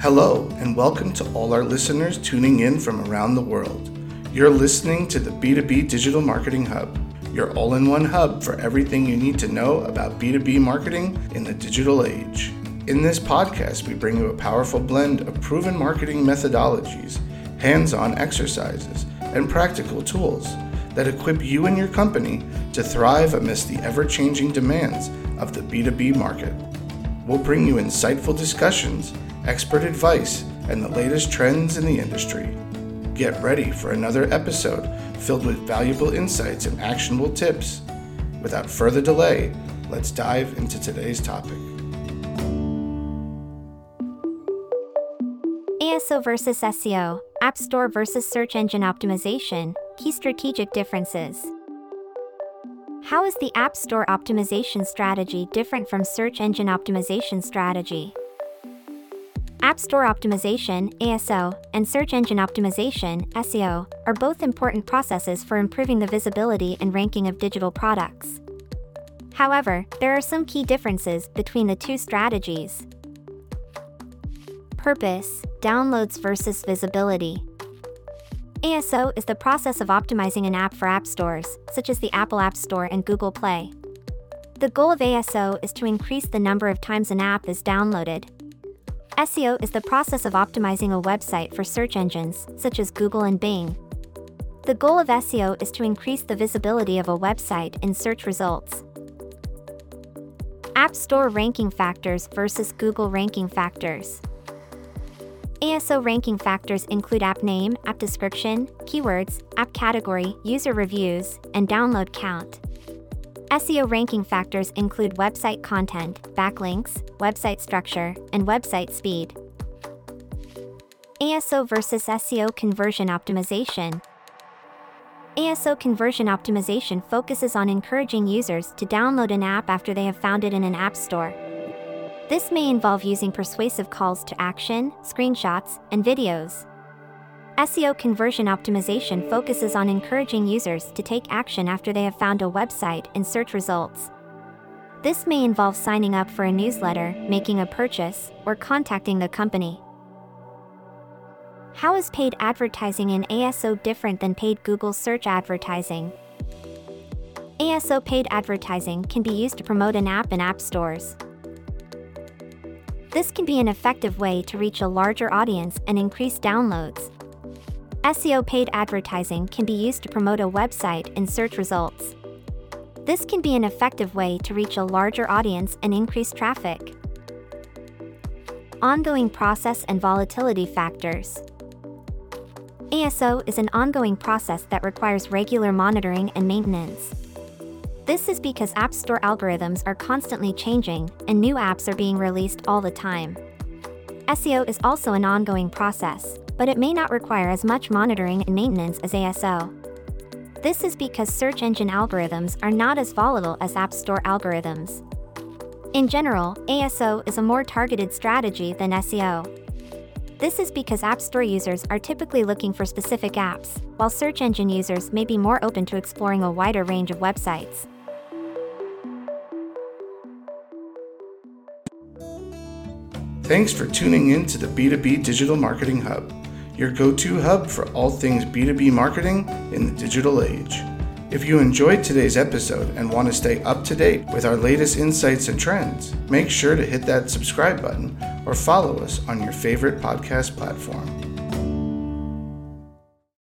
Hello, and welcome to all our listeners tuning in from around the world. You're listening to the B2B Digital Marketing Hub, your all in one hub for everything you need to know about B2B marketing in the digital age. In this podcast, we bring you a powerful blend of proven marketing methodologies, hands on exercises, and practical tools that equip you and your company to thrive amidst the ever changing demands of the B2B market. We'll bring you insightful discussions expert advice, and the latest trends in the industry. Get ready for another episode filled with valuable insights and actionable tips. Without further delay, let's dive into today's topic. ASO versus SEO, App Store versus Search Engine Optimization, key strategic differences. How is the App Store optimization strategy different from search engine optimization strategy? App Store Optimization, ASO, and Search Engine Optimization, SEO, are both important processes for improving the visibility and ranking of digital products. However, there are some key differences between the two strategies. Purpose Downloads versus visibility. ASO is the process of optimizing an app for app stores, such as the Apple App Store and Google Play. The goal of ASO is to increase the number of times an app is downloaded, SEO is the process of optimizing a website for search engines, such as Google and Bing. The goal of SEO is to increase the visibility of a website in search results. App Store ranking factors versus Google ranking factors. ASO ranking factors include app name, app description, keywords, app category, user reviews, and download count. SEO ranking factors include website content, backlinks, website structure, and website speed. ASO versus SEO conversion optimization. ASO conversion optimization focuses on encouraging users to download an app after they have found it in an app store. This may involve using persuasive calls to action, screenshots, and videos. SEO conversion optimization focuses on encouraging users to take action after they have found a website in search results. This may involve signing up for a newsletter, making a purchase, or contacting the company. How is paid advertising in ASO different than paid Google search advertising? ASO paid advertising can be used to promote an app in app stores. This can be an effective way to reach a larger audience and increase downloads. SEO paid advertising can be used to promote a website in search results. This can be an effective way to reach a larger audience and increase traffic. Ongoing process and volatility factors. ASO is an ongoing process that requires regular monitoring and maintenance. This is because App Store algorithms are constantly changing and new apps are being released all the time. SEO is also an ongoing process, but it may not require as much monitoring and maintenance as ASO. This is because search engine algorithms are not as volatile as App Store algorithms. In general, ASO is a more targeted strategy than SEO. This is because App Store users are typically looking for specific apps, while search engine users may be more open to exploring a wider range of websites. Thanks for tuning in to the B2B Digital Marketing Hub your go to hub for all things B2B marketing in the digital age. If you enjoyed today's episode and want to stay up to date with our latest insights and trends, make sure to hit that subscribe button or follow us on your favorite podcast platform.